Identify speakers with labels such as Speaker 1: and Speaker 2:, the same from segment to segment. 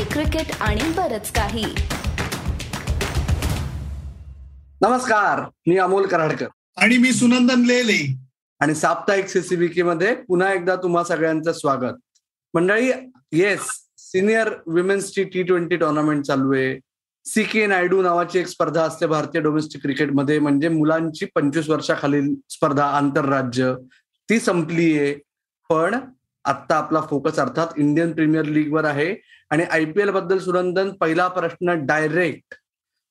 Speaker 1: Hockey cricket आणि बरच काही.
Speaker 2: नमस्कार मी अमोल कराडकर.
Speaker 3: आणि मी सुनंदन लेले.
Speaker 2: आणि साप्ताहिक सीसीबीके मध्ये पुन्हा एकदा तुम्हा सगळ्यांचं स्वागत. मंडळी येस सिनियर विमेन्सची टी ट्वेंटी टुर्नामेंट चालू आहे. सी के नायडू नावाची एक स्पर्धा असते भारतीय डोमेस्टिक क्रिकेटमध्ये म्हणजे मुलांची पंचवीस वर्षाखालील स्पर्धा आंतरराज्य. ती संपली आहे पण आत्ता आपला फोकस अर्थात इंडियन प्रीमियर लीगवर आहे. आणि आय पी एलबद्दल सुनंदन पहिला प्रश्न डायरेक्ट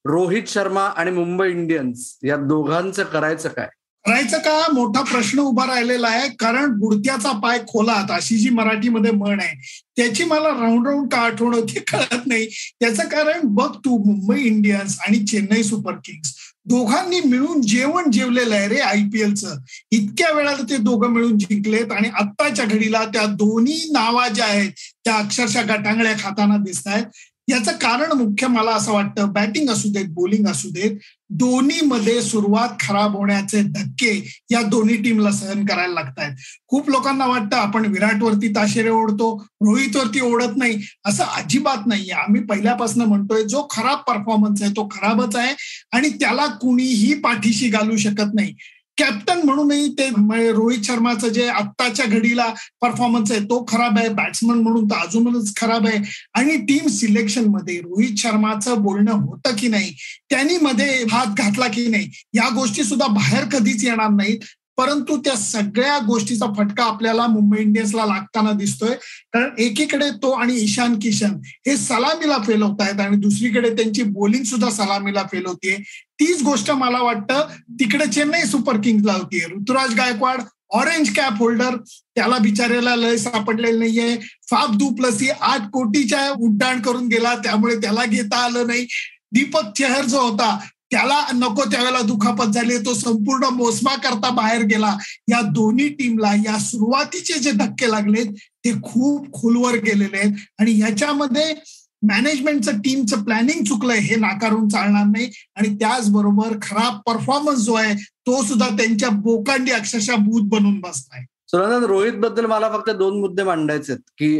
Speaker 2: रोहित शर्मा आणि मुंबई इंडियन्स या दोघांचं करायचं काय?
Speaker 3: करायचं का? मोठा प्रश्न उभा राहिलेला आहे. कारण बुडत्याचा पाय खोलात अशी जी मराठीमध्ये म्हण आहे. त्याची मला राऊंड राऊंड का आठवण होती कळत नाही. त्याचं कारण बघ तू मुंबई इंडियन्स आणि चेन्नई सुपर किंग्स दोघांनी मिळून जेवण जेवलेलं आहे रे आय पी एलचं इतक्या वेळाला ते दोघं मिळून जिंकलेत आणि आत्ताच्या घडीला त्या दोन्ही नावा ज्या आहेत त्या अक्षरशः गटांगळ्या खाताना दिसत आहेत याचं कारण मुख्य मला असं वाटतं बॅटिंग असू देत बॉलिंग असू देत दोन्ही मध्ये सुरुवात खराब होण्याचे धक्के या दोन्ही टीमला सहन करायला लागत आहेत खूप लोकांना वाटतं आपण विराटवरती ताशेरे ओढतो रोहितवरती ओढत नाही असं अजिबात नाहीये. आम्ही पहिल्यापासून म्हणतोय जो खराब परफॉर्मन्स आहे तो खराबच आहे आणि त्याला कुणीही पाठीशी घालू शकत नाही. कॅप्टन म्हणूनही ते रोहित शर्माचं जे आत्ताच्या घडीला परफॉर्मन्स आहे तो खराब आहे. बॅट्समन म्हणून तर अजूनच खराब आहे. आणि टीम सिलेक्शनमध्ये रोहित शर्माचं बोलणं होतं की नाही त्यांनी मध्ये हात घातला की नाही या गोष्टी सुद्धा बाहेर कधीच येणार नाहीत. परंतु त्या सगळ्या गोष्टीचा फटका आपल्याला मुंबई इंडियन्सला लागताना दिसतोय. कारण एकीकडे तो आणि ईशान किशन हे सलामीला फेल होत आहेत आणि दुसरीकडे त्यांची बोलिंग सुद्धा सलामीला फेल होतीये. तीच गोष्ट मला वाटतं तिकडे चेन्नई सुपर किंग्सला होतीये. Ruturaj Gaikwad orange cap holder त्याला बिचारेला लय सापडलेलं नाहीये. फाफ दु प्लस ही आठ कोटीच्या उड्डाण करून गेला त्यामुळे त्याला घेता आलं नाही. दीपक चेहर जो होता त्याला नको त्यावेळेला दुखापत झाली. तो संपूर्ण मोसमा करता बाहेर गेला. या दोन्ही टीमला या सुरुवातीचे जे धक्के लागलेत ते खूप खोलवर गेलेले आहेत. आणि याच्यामध्ये मॅनेजमेंटचं टीमचं प्लॅनिंग चुकलंय हे नाकारून चालणार नाही. आणि त्याचबरोबर खराब परफॉर्मन्स जो आहे तो सुद्धा त्यांच्या बोकांडी अक्षरशः भूत बनून बसलाय
Speaker 2: सुनंदन रोहित बद्दल मला फक्त दोन मुद्दे मांडायचे की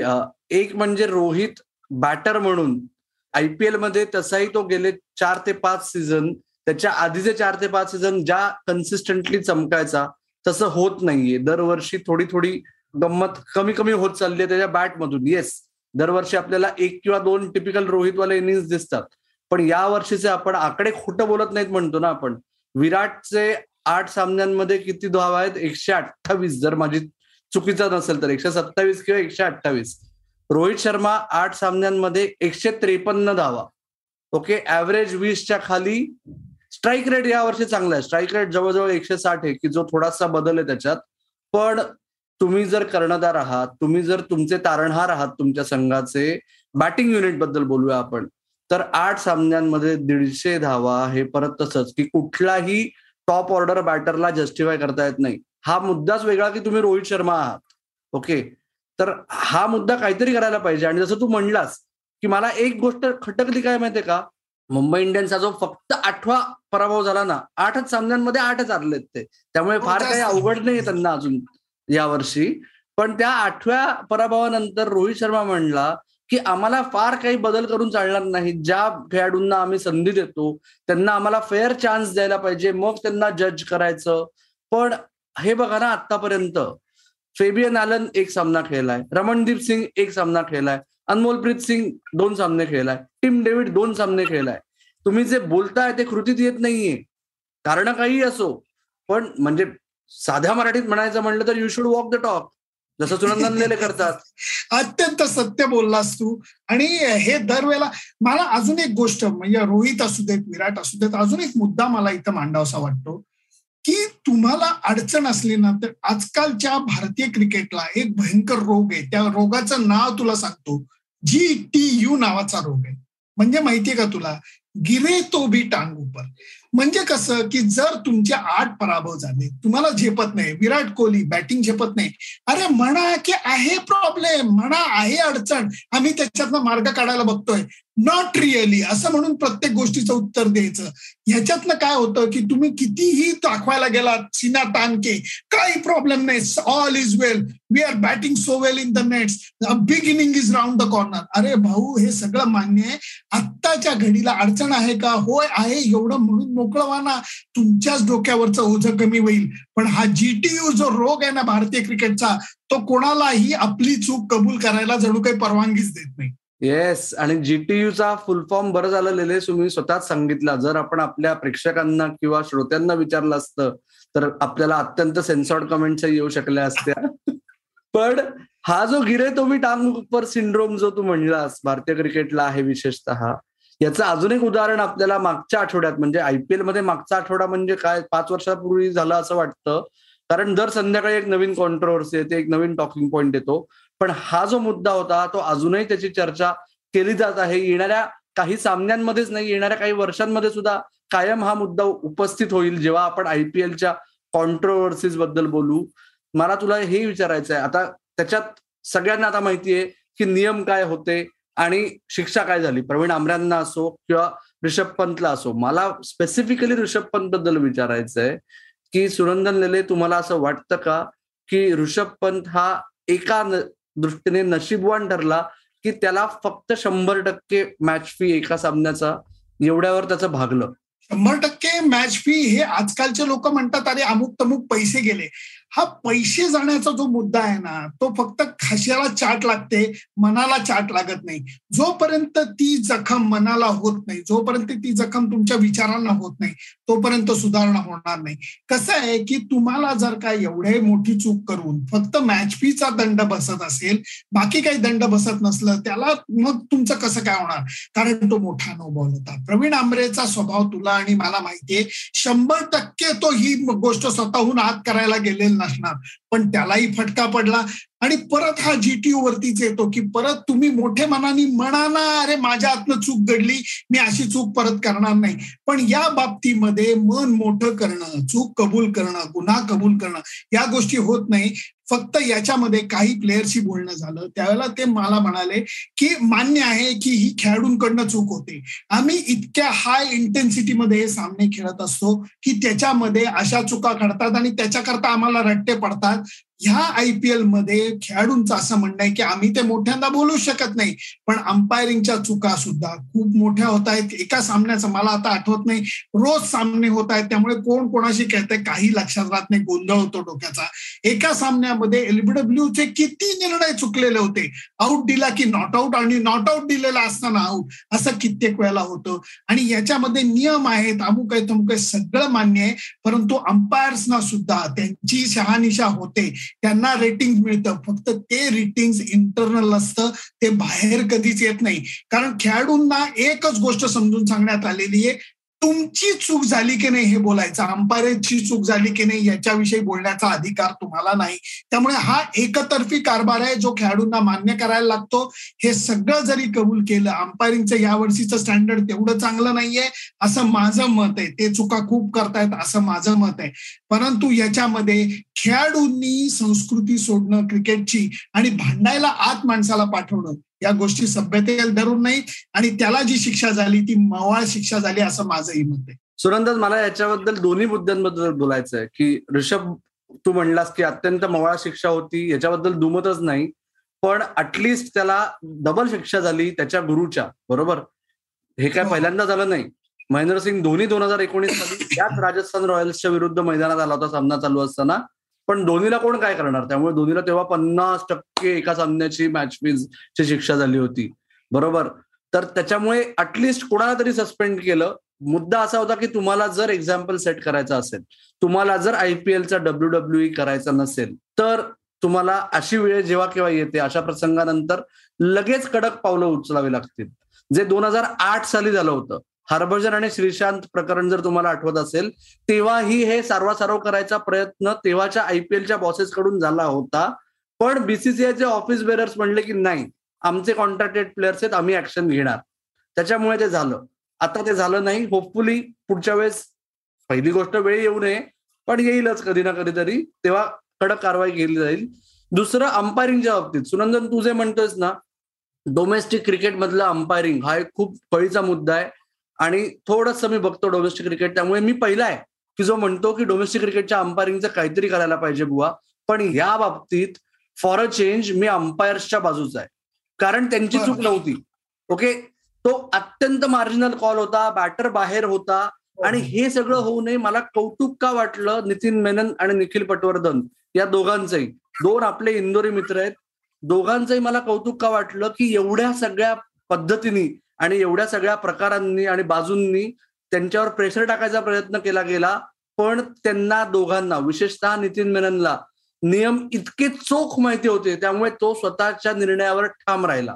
Speaker 2: एक म्हणजे रोहित बॅटर म्हणून आयपीएलमध्ये तसाही तो गेले चार ते पाच सीझन त्याच्या आधीचे चार ते पाच सीझन ज्या कन्सिस्टंटली चमकायचा तसं होत नाहीये. दरवर्षी थोडी थोडी गंमत कमी कमी होत चालली आहे त्याच्या बॅटमधून येस दरवर्षी आपल्याला एक किंवा दोन टिपिकल रोहितवाले इनिंग्स दिसतात. पण या वर्षीचे आपण आकडे खोटं बोलत नाहीत म्हणतो ना आपण. विराटचे आठ सामन्यांमध्ये किती धावा आहेत? एकशे अठ्ठावीस. जर माझी चुकीचा नसेल तर एकशे सत्तावीस किंवा एकशे अठ्ठावीस. रोहित शर्मा आठ सामन्यांमध्ये एकशे त्रेपन्न धावा. ओके? ऍव्हरेज वीसच्या खाली स्ट्राईक रेट या वर्षी चांगला आहे. स्ट्राईक रेट जवळजवळ एकशे साठ आहे की जो थोडासा बदल आहे त्याच्यात. पण तुम्ही जर कर्णधार आहात तुम्ही जर तुमचे तारणहार आहात तुमच्या संघाचे बॅटिंग युनिटबद्दल बोलूया आपण तर आठ सामन्यांमध्ये दीडशे धावा हे परत तसंच की कुठलाही टॉप ऑर्डर बॅटरला जस्टिफाय करता येत नाही. हा मुद्दाच वेगळा की तुम्ही रोहित शर्मा आहात. ओके? तर हा मुद्दा काहीतरी करायला पाहिजे. आणि जसं तू म्हणलास की मला एक गोष्ट खटकली काय माहितीये का? मुंबई इंडियन्सचा जो फक्त आठवा पराभव झाला ना आठच सामन्यांमध्ये आठच हरलेत ते. त्यामुळे फार काही अवघड नाही त्यांना अजून यावर्षी. पण त्या आठव्या पराभवानंतर रोहित शर्मा म्हणला की आम्हाला फार काही बदल करून चालणार नाही ज्या खेळाडूंना आम्ही संधी देतो त्यांना आम्हाला फेअर चान्स द्यायला पाहिजे. मग त्यांना जज करायचं. पण हे बघा ना आतापर्यंत फेबियन आलन एक सामना खेळलाय. रमणदीप सिंग एक सामना खेळलाय. अनमोलप्रीत सिंग दोन सामने खेळलाय. टीम डेव्हिड दोन सामने खेळलाय. तुम्ही जे बोलताय ते कृतीत येत नाहीये. कारण काही असो. पण म्हणजे साध्या मराठीत म्हणायचं म्हणलं तर you should walk the talk जसं सुनंदन करतात.
Speaker 3: अत्यंत सत्य बोललास तू. आणि हे दरवेळेला मला अजून एक गोष्ट म्हणजे रोहित असू देत विराट असू देत अजून एक मुद्दा मला इथं मांडावासा वाटतो. की तुम्हाला अडचण असली ना तर आजकालच्या भारतीय क्रिकेटला एक भयंकर रोग आहे. त्या रोगाचं नाव तुला सांगतो. जी टी यू नावाचा रोग आहे. म्हणजे माहितीये का तुला? गिरे तो बी टांग उपर म्हणजे कसं की जर तुमचे आठ पराभव झाले तुम्हाला झेपत नाही विराट कोहली बॅटिंग झेपत नाही अरे म्हणा की आहे प्रॉब्लेम म्हणा आहे अडचण आम्ही त्याच्यातनं मार्ग काढायला बघतोय. नॉट रिअली असं म्हणून प्रत्येक गोष्टीचं उत्तर द्यायचं. ह्याच्यातनं काय होतं की तुम्ही कितीही दाखवायला गेलात सिना तानके काही प्रॉब्लेम नाही all is well we are batting so well in the nets big inning is round the corner अरे भाऊ हे सगळं मान्य आहे. आत्ताच्या घडीला अडचण आहे का? होय आहे एवढं म्हणून मोकळवाना तुमच्याच डोक्यावरचं ओझं कमी होईल. पण हा जीटीयू जो रोग आहे ना भारतीय क्रिकेटचा तो कोणालाही आपली चूक कबूल करायला जणू काही परवानगीच देत नाही.
Speaker 2: येस आणि जीटीयूचा फुल फॉर्म बरं झालं लेले तुम्ही स्वतःच सांगितला. जर आपण आपल्या प्रेक्षकांना किंवा श्रोत्यांना विचारलं असतं तर आपल्याला अत्यंत सेन्सॉर्ड कमेंट्स येऊ शकल्या असत्या. पण हा जो गिरे तो मी टांग सिंड्रोम जो तू म्हणलास भारतीय क्रिकेटला आहे विशेषतः याचं अजून एक उदाहरण आपल्याला मागच्या आठवड्यात म्हणजे आयपीएलमध्ये मागचा आठवडा म्हणजे काय पाच वर्षापूर्वी झालं असं वाटतं. कारण दर संध्याकाळी एक नवीन कॉन्ट्रोवर्सी येते एक नवीन टॉकिंग पॉईंट येतो. पण हा जो मुद्दा होता तो अजूनही त्याची चर्चा केली जात आहे. येणाऱ्या काही सामन्यांमध्येच नाही येणाऱ्या काही वर्षांमध्ये सुद्धा कायम हा मुद्दा उपस्थित होईल जेव्हा आपण आयपीएलच्या कॉन्ट्रोवर्सीजबद्दल बोलू. मला तुला हे विचारायचं आहे आता त्याच्यात सगळ्यांना आता माहिती आहे की नियम काय होते आणि शिक्षा काय झाली? प्रवीण आमऱ्यांना असो किंवा ऋषभ पंतला असो मला स्पेसिफिकली ऋषभ पंत बद्दल विचारायचं आहे की सुरंदन लेले तुम्हाला असं वाटतं का की ऋषभ पंत हा एका दृष्टीने नशीबवान ठरला की त्याला फक्त शंभर टक्के मॅच फी एका सामन्याचा एवढ्यावर त्याचं भागलं?
Speaker 3: शंभर टक्के मॅच फी हे आजकालचे लोक म्हणतात अरे अमुक तमुक पैसे गेले. हा पैसे जाण्याचा जो मुद्दा आहे ना तो फक्त खाश्याला चाट लागते मनाला चाट लागत नाही. जोपर्यंत ती जखम मनाला होत नाही जोपर्यंत ती जखम तुमच्या विचारांना होत नाही तोपर्यंत सुधारणा होणार नाही. कसं आहे की तुम्हाला जर का एवढे मोठी चूक करून फक्त मॅच फीचा दंड बसत असेल बाकी काही दंड बसत नसलं त्याला मग तुमचं कसं काय होणार? कारण तो मोठा अनुभव होता. प्रवीण आंबरेचा स्वभाव तुला आणि मला माहितीये शंभर टक्के तो ही गोष्ट स्वतःहून आत करायला गेलेला नसणार. पण त्यालाही फटका पडला आणि परत हा जीटीयू वरतीच येतो की परत तुम्ही मोठे मनाने म्हणा ना अरे माझ्या हातनं चूक घडली मी अशी चूक परत करणार नाही. पण या बाबतीमध्ये मन मोठं करणं चूक कबूल करणं गुन्हा कबूल करणं या गोष्टी होत नाही. फक्त याच्यामध्ये काही प्लेयरशी बोलणं झालं. त्यावेळेला ते मला म्हणाले की मान्य आहे की ही खेळाडूंकडनं चूक होते. आम्ही इतक्या हाय इंटेन्सिटीमध्ये हे सामने खेळत असतो की त्याच्यामध्ये अशा चुका घडतात आणि त्याच्याकरता आम्हाला रट्टे पडतात. ह्या आय पी एलमध्ये खेळाडूंचं असं म्हणणं आहे की आम्ही ते मोठ्यांदा बोलू शकत नाही पण अंपायरिंगच्या चुका सुद्धा खूप मोठ्या होत आहेत. एका सामन्याचं मला आता आठवत नाही. रोज सामने होत आहेत त्यामुळे कोण कोणाशी खेळतंय काही लक्षात राहत नाही गोंधळ होतो डोक्याचा. एका सामन्यामध्ये चे किती निर्णय चुकलेले होते? आऊट दिला की नॉट आऊट आणि नॉट आऊट दिलेला असताना आऊट असं कित्येक वेळेला होतं. आणि याच्यामध्ये नियम आहेत अमुक आहे तमुक आहे सगळं मान्य आहे. परंतु अंपायर्सना सुद्धा त्यांची शहानिशा होते. त्यांना रेटिंग मिळतं. फक्त ते रेटिंग इंटरनल असतं. ते बाहेर कधीच येत नाही. कारण खेळाडूंना एकच गोष्ट समजून सांगण्यात आलेली आहे. तुमची चूक झाली की नाही हे बोलायचं? अंपायरची चूक झाली की नाही याच्याविषयी बोलण्याचा अधिकार तुम्हाला नाही. त्यामुळे हा एकतर्फी कारभार आहे जो खेळाडूंना मान्य करायला लागतो. हे सगळं जरी कबूल केलं अंपायरिंगचं यावर्षीचं स्टँडर्ड तेवढं चांगलं नाहीये असं माझं मत आहे. ते चुका खूप करतायत असं माझं मत आहे. परंतु याच्यामध्ये खेळाडूंनी संस्कृती सोडणं क्रिकेटची आणि भांडायला आत माणसाला पाठवणं या गोष्टी सभ्यतेला धरून नाही आणि त्याला जी शिक्षा झाली ती मवाळ शिक्षा झाली असं माझंही मत आहे.
Speaker 2: सुरंदाज मला याच्याबद्दल दोन्ही मुद्द्यांबद्दल बोलायचं आहे की ऋषभ तू म्हणलास की अत्यंत मवाळ शिक्षा होती याच्याबद्दल दुमतच नाही. पण अटलिस्ट त्याला डबल शिक्षा झाली त्याच्या गुरुच्या बरोबर? हे काय पहिल्यांदा झालं नाही. महेंद्रसिंग धोनी दोन हजार एकोणीसमध्ये याच राजस्थान रॉयल्सच्या विरुद्ध मैदानात आला होता सामना चालू असताना. पण धोनीला कोण काय करणार? त्यामुळे धोनीला तेव्हा पन्नास टक्के एका सामन्याची मॅच फीज ची शिक्षा झाली होती. बरोबर? तर त्याच्यामुळे अटलिस्ट कोणाला तरी सस्पेंड केलं. मुद्दा असा होता की तुम्हाला जर एक्झाम्पल सेट करायचा असेल तुम्हाला जर आयपीएलचा डब्ल्यू डब्ल्यू ई करायचा नसेल तर तुम्हाला अशी वेळ जेव्हा केव्हा येते अशा प्रसंगानंतर लगेच कडक पावलं उचलावी लागतील. जे दोन हजार आठ साली झालं होतं हरभजन आणि श्रीशांत प्रकरण जर तुम्हाला आठवत असेल तेव्हाही हे सारवासारव करायचा प्रयत्न तेव्हाच्या आयपीएलच्या बॉसेस कडून झाला होता. पण बीसीसीआयचे ऑफिस बेरर्स म्हणले की नाही आमचे कॉन्ट्रॅक्टेड प्लेयर्स आहेत आम्ही ऍक्शन घेणार. त्याच्यामुळे ते झालं. आता ते झालं नाही. होपफुली पुढच्या वेळेस पहिली गोष्ट वेळ येऊ नये पण येईलच कधी ना कधीतरी. तेव्हा कडक कारवाई केली जाईल. दुसरं अंपायरिंगच्या बाबतीत. सुनंदन तू जे म्हणतोयस ना डोमेस्टिक क्रिकेटमधलं अंपायरिंग हा एक खूप कळीचा मुद्दा आहे. आणि थोडस मी बघतो डोमेस्टिक क्रिकेट त्यामुळे मी पहिला आहे की जो म्हणतो की डोमेस्टिक क्रिकेटच्या अंपायरिंगचं काहीतरी करायला पाहिजे बुवा. पण या बाबतीत फॉर अ चेंज मी अंपायर्सच्या बाजूचा आहे. कारण त्यांची चूक नव्हती. ओके तो अत्यंत मार्जिनल कॉल होता बॅटर बाहेर होता आणि हे सगळं होऊ नये मला कौतुक का वाटलं? नितीन मेनन आणि निखिल पटवर्धन या दोघांचंही. दोन आपले इंदोरी मित्र आहेत. दोघांचंही मला कौतुक का वाटलं की एवढ्या सगळ्या पद्धतीने आणि एवढ्या सगळ्या प्रकारांनी आणि बाजूंनी त्यांच्यावर प्रेशर टाकायचा प्रयत्न केला गेला पण त्यांना दोघांना विशेषतः नितीन मेननला नियम इतके चोख माहिती होते त्यामुळे तो स्वतःच्या निर्णयावर ठाम राहिला.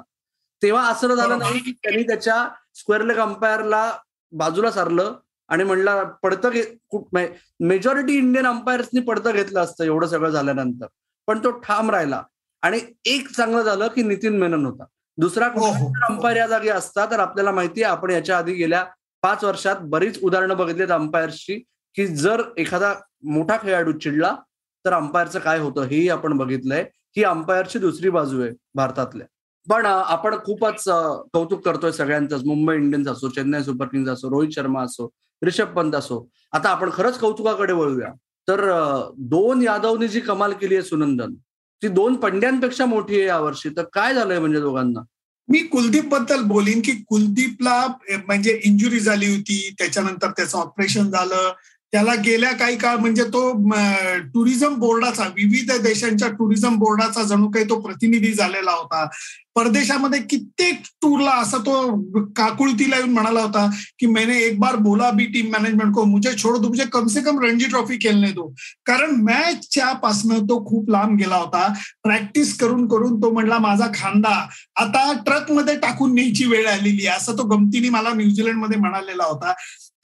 Speaker 2: तेव्हा असं झालं नाही की त्यांनी त्याच्या स्क्वेअर लेग अंपायरला बाजूला सारलं आणि म्हणलं पडतं घे मेजॉरिटी इंडियन अंपायर्सनी पडतं घेतलं असतं एवढं सगळं झाल्यानंतर. पण तो ठाम राहिला. आणि एक चांगलं झालं की नितीन मेनन होता. दुसरा अंपायर या जागी असता तर आपल्याला माहिती आहे आपण याच्या आधी गेल्या पाच वर्षात बरीच उदाहरणं बघितलीत अंपायर्सची की जर एखादा मोठा खेळाडू चिडला तर अंपायरचं काय होतं हेही आपण बघितलंय ही अंपायरची दुसरी बाजू आहे भारतातल्या. पण आपण खूपच कौतुक करतोय सगळ्यांचंच मुंबई इंडियन्स असो चेन्नई सुपर किंग्स असो रोहित शर्मा असो रिषभ पंत असो. आता आपण खरंच कौतुकाकडे वळूया. तर दोन यादवनी जी कमाल केली आहे सुनंदन ती दोन पंड्यांपेक्षा मोठी आहे यावर्षी तर काय झालंय म्हणजे दोघांना?
Speaker 3: मी कुलदीपबद्दल बोलीन की कुलदीपला म्हणजे इंजुरी झाली होती त्याच्यानंतर त्याचं ऑपरेशन झालं. त्याला गेल्या काही काळ म्हणजे तो टुरिझम बोर्डाचा विविध देशांच्या टुरिझम बोर्डाचा जणू काही तो प्रतिनिधी झालेला होता. परदेशामध्ये कित्येक टूरला असं तो काकुळतीला येऊन म्हणाला होता की मैंने एक बार बोला भी टीम मॅनेजमेंट को मुझे छोड़ दो मुझे कम से कम रणजी ट्रॉफी खेळणे दो. कारण मॅचच्या पासनं तो खूप लांब गेला होता. प्रॅक्टिस करून करून तो म्हणला माझा खांदा आता ट्रकमध्ये टाकून न्यायची वेळ आलेली आहे. असं तो गमतीने मला न्यूझीलंडमध्ये म्हणालेला होता.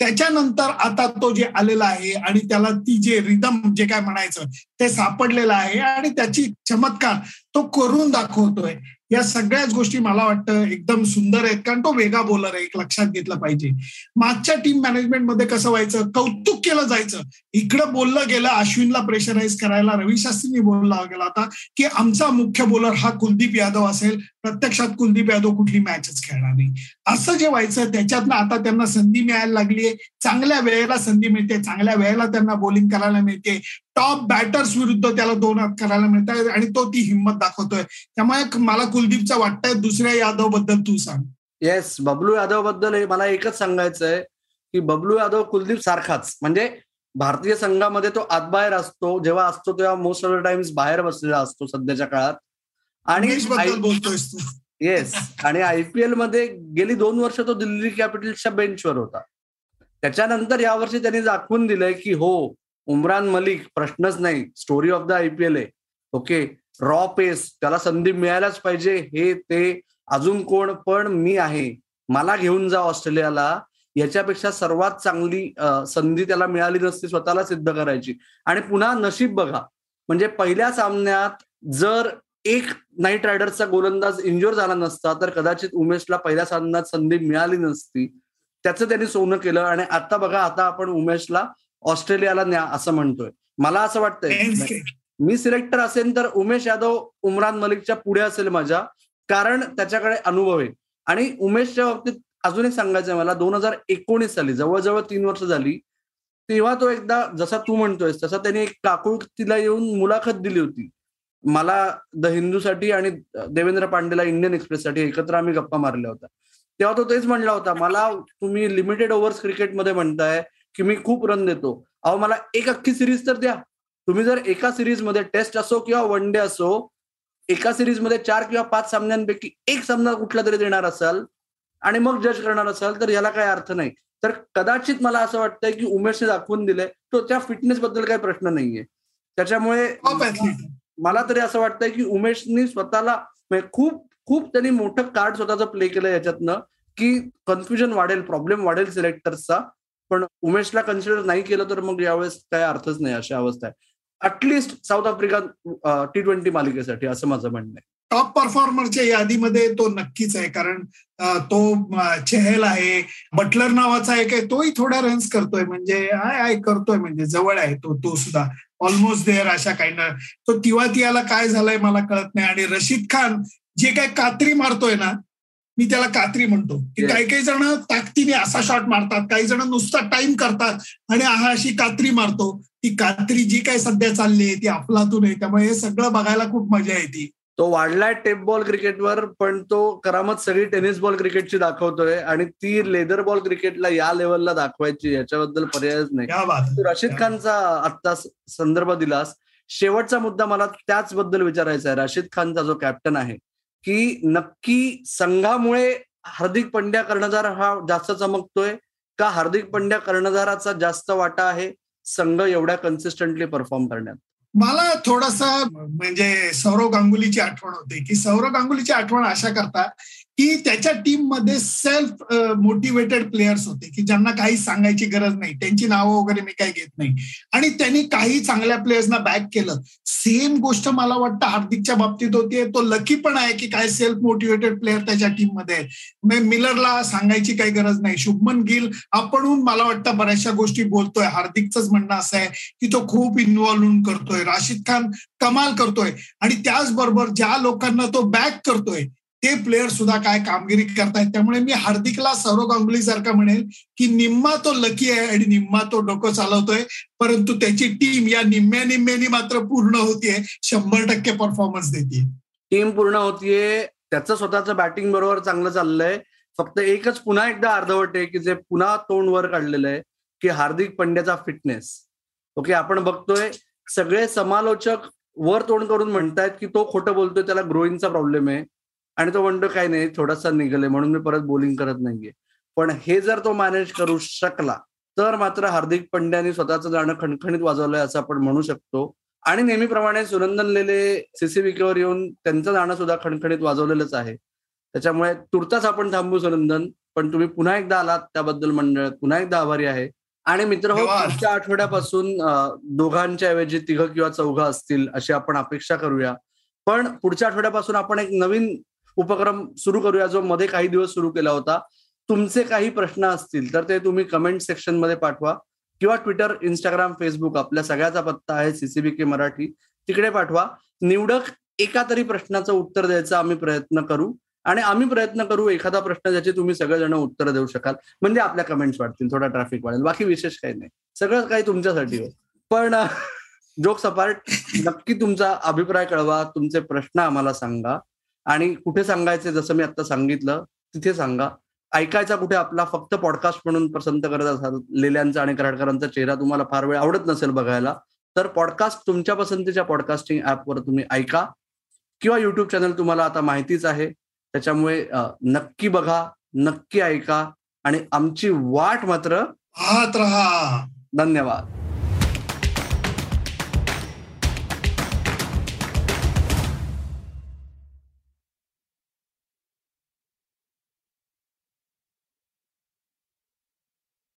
Speaker 3: त्याच्यानंतर आता तो जे आलेला आहे आणि त्याला ती जे रिदम जे काय म्हणायचं ते सापडलेलं आहे आणि त्याची चमत्कार तो करून दाखवतोय. या सगळ्याच गोष्टी मला वाटतं एकदम सुंदर आहेत. कारण तो वेगळा बोलर आहे एक लक्षात घेतलं पाहिजे. मागच्या टीम मॅनेजमेंटमध्ये कसं व्हायचं? कौतुक केलं जायचं. इकडं बोललं गेलं अश्विनला प्रेशराईज करायला रवी शास्त्रींनी बोलला गेला होता की आमचा मुख्य बोलर हा कुलदीप यादव असेल. प्रत्यक्षात कुलदीप यादव कुठली मॅचच खेळणार नाही. असं जे व्हायचं त्याच्यातनं आता त्यांना संधी मिळायला लागलीये. चांगल्या वेळेला संधी मिळते. चांगल्या वेळेला त्यांना बॉलिंग करायला मिळते. टॉप बॅटर्स विरुद्ध त्याला दोन हात करायला मिळतात आणि तो ती हिंमत दाखवतोय. त्यामुळे मला कुलदीपचं वाटतंय दुसऱ्या यादवबद्दल तू सांग.
Speaker 2: येस बबलू यादवबद्दल मला एकच सांगायचं आहे की बबलू यादव कुलदीप सारखाच. म्हणजे भारतीय संघामध्ये तो आतबाहेर असतो जेव्हा असतो तेव्हा मोस्ट ऑफ द टाइम्स बाहेर बसलेला असतो सध्याच्या काळात.
Speaker 3: आणि
Speaker 2: येस आणि आयपीएलमध्ये गेली दोन वर्ष तो दिल्ली कॅपिटल्सच्या बेंचवर होता. त्याच्यानंतर यावर्षी त्यांनी दाखवून दिलंय की हो उमरान मलिक प्रश्नच नाही. स्टोरी ऑफ द आयपीएल आहे ओके रॉ पेस त्याला संधी मिळायलाच पाहिजे. हे ते अजून कोण? पण मी आहे. मला घेऊन जा ऑस्ट्रेलियाला. याच्यापेक्षा सर्वात चांगली संधी त्याला मिळाली नसती स्वतःला सिद्ध करायची. आणि पुन्हा नशीब बघा. म्हणजे पहिल्या सामन्यात जर एक नाईट रायडर्सचा गोलंदाज इंजोर झाला नसता तर कदाचित उमेशला पहिल्या सामन्यात संधी मिळाली नसती. त्याचं त्यांनी सोनं केलं. आणि आता बघा आता आपण उमेशला ऑस्ट्रेलियाला न्या असं म्हणतोय. मला असं वाटतंय मी सिलेक्टर असेल तर उमेश यादव उमरान मलिकच्या पुढे असेल माझ्या कारण त्याच्याकडे अनुभव आहे. आणि उमेशच्या बाबतीत अजून एक सांगायचं मला दोन हजार एकोणीस साली जवळजवळ तीन वर्ष झाली तेव्हा तो एकदा जसा तू म्हणतोय तसा त्याने एक काकुळ तिला येऊन मुलाखत दिली होती. मला द हिंदूसाठी आणि देवेंद्र पांडेला इंडियन एक्सप्रेससाठी एकत्र आम्ही गप्पा मारल्या होत्या. तेव्हा तो तेच म्हणला होता मला तुम्ही लिमिटेड ओव्हर्स क्रिकेटमध्ये म्हणताय की मी खूप रन देतो. अहो मला एक अख्खी सिरीज तर द्या. तुम्ही जर एका सिरीजमध्ये टेस्ट असो किंवा वन डे असो एका सिरीजमध्ये चार किंवा पाच सामन्यांपैकी एक सामना कुठला तरी देणार असाल आणि मग जज करणार असाल तर याला काही अर्थ नाही. तर कदाचित मला असं वाटतंय की उमेशने दाखवून दिलंय तो त्या फिटनेस बद्दल काही प्रश्न नाहीये. त्याच्यामुळे मला तरी असं वाटतंय की उमेशनी स्वतःला म्हणजे खूप खूप त्यांनी मोठं कार्ड स्वतःचं प्ले केलं याच्यातनं की कन्फ्युजन वाढेल प्रॉब्लेम वाढेल सिलेक्टर्सचा पण उमेशला कन्सिडर नाही केलं तर मग यावेळेस काय अर्थच नाही अशा अवस्था आहे. At least South Africa T twenty मालिकेसाठी असं माझं म्हणणं आहे.
Speaker 3: टॉप परफॉर्मरच्या यादीमध्ये तो नक्कीच आहे कारण तो चेहल आहे. बटलर नावाचा आहे तोही थोड्या रन्स करतोय. म्हणजे आय आय करतोय म्हणजे जवळ आहे तो तो सुद्धा. ऑलमोस्ट देअर अशा काही तो तिवा तियाला काय झालंय मला कळत नाही. आणि रशीद खान जे काय कात्री मारतोय ना मी त्याला कात्री म्हणतो की काही काही जण ताकदीने असा शॉट मारतात काही जण नुसता टाइम करतात आणि हा अशी कात्री मारतो. ती कात्री जी काही सध्या चालली आहे ती अफलातून आहे. त्यामुळे हे सगळं बघायला खूप मजा येते
Speaker 2: तो. वाढलाय टेप बॉल क्रिकेटवर पण तो करामत सगळी टेनिस बॉल क्रिकेटची दाखवतोय आणि ती लेदर बॉल क्रिकेटला या लेवलला दाखवायची याच्याबद्दल पर्यायच नाही. रशीद खानचा आत्ता संदर्भ दिलास. शेवटचा मुद्दा मला त्याच बद्दल विचारायचा आहे. राशीद खानचा जो कॅप्टन आहे की नक्की संघामुळे हार्दिक पंड्या कर्णधार हा जास्त चमकतोय का हार्दिक पंड्या कर्णधाराचा जास्त वाटा आहे संघ एवढ्या कन्सिस्टंटली परफॉर्म करण्यात?
Speaker 3: मला थोडासा म्हणजे सौरव गांगुलीची आठवण होते की सौरव गांगुलीची आठवण अशा करता की त्याच्या टीममध्ये सेल्फ मोटिवेटेड प्लेयर्स होते की ज्यांना काही सांगायची गरज नाही. त्यांची नावं वगैरे मी काही घेत नाही. आणि त्यांनी काही चांगल्या प्लेयर्सना बॅक केलं. सेम गोष्ट मला वाटतं हार्दिकच्या बाबतीत होती. तो लकी पण आहे की काय सेल्फ मोटिवेटेड प्लेअर त्याच्या टीममध्ये आहे. मिलरला सांगायची काही गरज नाही. शुभमन गिल आपणहून मला वाटतं बऱ्याचशा गोष्टी बोलतोय. हार्दिकच म्हणणं असं आहे की तो खूप इन्व्हॉल्व करतोय. राशिद खान कमाल करतोय. आणि त्याचबरोबर ज्या लोकांना तो बॅक करतोय ते प्लेयर सुद्धा काय कामगिरी करतायत. त्यामुळे मी हार्दिकला सौरव गांगुली सारखा म्हणेल की निम्मा तो लकी आहे आणि निम्मा तो डोकं चालवतोय. परंतु त्याची टीम या निम्म्या निम्म्यानी मात्र पूर्ण होतीये. शंभर टक्के परफॉर्मन्स देते
Speaker 2: टीम पूर्ण होतीये. त्याचं स्वतःचं बॅटिंग बरोबर चांगलं चाललंय. फक्त एकच पुन्हा एकदा अर्धवट आहे की जे पुन्हा तोंड वर काढलेलं आहे की हार्दिक पंड्याचा फिटनेस ओके आपण बघतोय सगळे समालोचक वर तोंड करून म्हणतायत की तो खोटं बोलतोय त्याला ग्रोईंगचा प्रॉब्लेम आहे. आणि तो म्हणतो काही नाही थोडासा निघाले म्हणून मी परत बोलिंग करत नाहीये. पण हे जर तो मॅनेज करू शकला तर मात्र हार्दिक पंड्याने स्वतःचं जाणं खणखणीत वाजवलंय असं आपण म्हणू शकतो. आणि नेहमीप्रमाणे सुनंदन लेले सीसीबीकेवर येऊन त्यांचं जाणं सुद्धा खणखणीत वाजवलेलंच आहे. त्याच्यामुळे तुर्ताच आपण थांबू सुनंदन. पण तुम्ही पुन्हा एकदा आलात त्याबद्दल मंडळ पुन्हा एकदा आभारी आहे. आणि मित्र हो पुढच्या आठवड्यापासून दोघांच्या ऐवजी तिघ किंवा चौघ असतील अशी आपण अपेक्षा करूया. पण पुढच्या आठवड्यापासून आपण एक नवीन उपक्रम सुरू करूया जो मध्ये काही दिवस सुरू केला होता. तुमचे काही प्रश्न असतील तर ते तुम्ही कमेंट सेक्शनमध्ये पाठवा किंवा ट्विटर इंस्टाग्राम फेसबुक आपल्या सगळ्याचा पत्ता आहे सीसीबी के मराठी. तिकडे पाठवा. निवडक एका तरी प्रश्नाचं उत्तर द्यायचा आम्ही प्रयत्न करू आणि आम्ही प्रयत्न करू एखादा प्रश्न ज्याचे तुम्ही सगळेजण उत्तर देऊ शकाल. म्हणजे आपल्या कमेंट्स वाढतील थोडा ट्रॅफिक वाढेल. बाकी विशेष काही नाही. सगळं काही तुमच्यासाठी होईल पण जोक सपार्ट नक्की तुमचा अभिप्राय कळवा. तुमचे प्रश्न आम्हाला सांगा. आणि कुठे सांगायचे जसं मी आता सांगितलं तिथे सांगा. ऐकायचा कुठे आपला फक्त पॉडकास्ट म्हणून पसंत करत असाल लेल्यांचा आणि कराडकरांचा चेहरा तुम्हाला फार वेळ आवडत नसेल बघायला तर पॉडकास्ट तुमच्या पसंतीच्या पॉडकास्टिंग ऍपवर तुम्ही ऐका. किंवा युट्यूब चॅनल तुम्हाला आता माहितीच आहे. त्याच्यामुळे नक्की बघा नक्की ऐका. आणि आमची वाट मात्र
Speaker 3: राहा.
Speaker 2: धन्यवाद.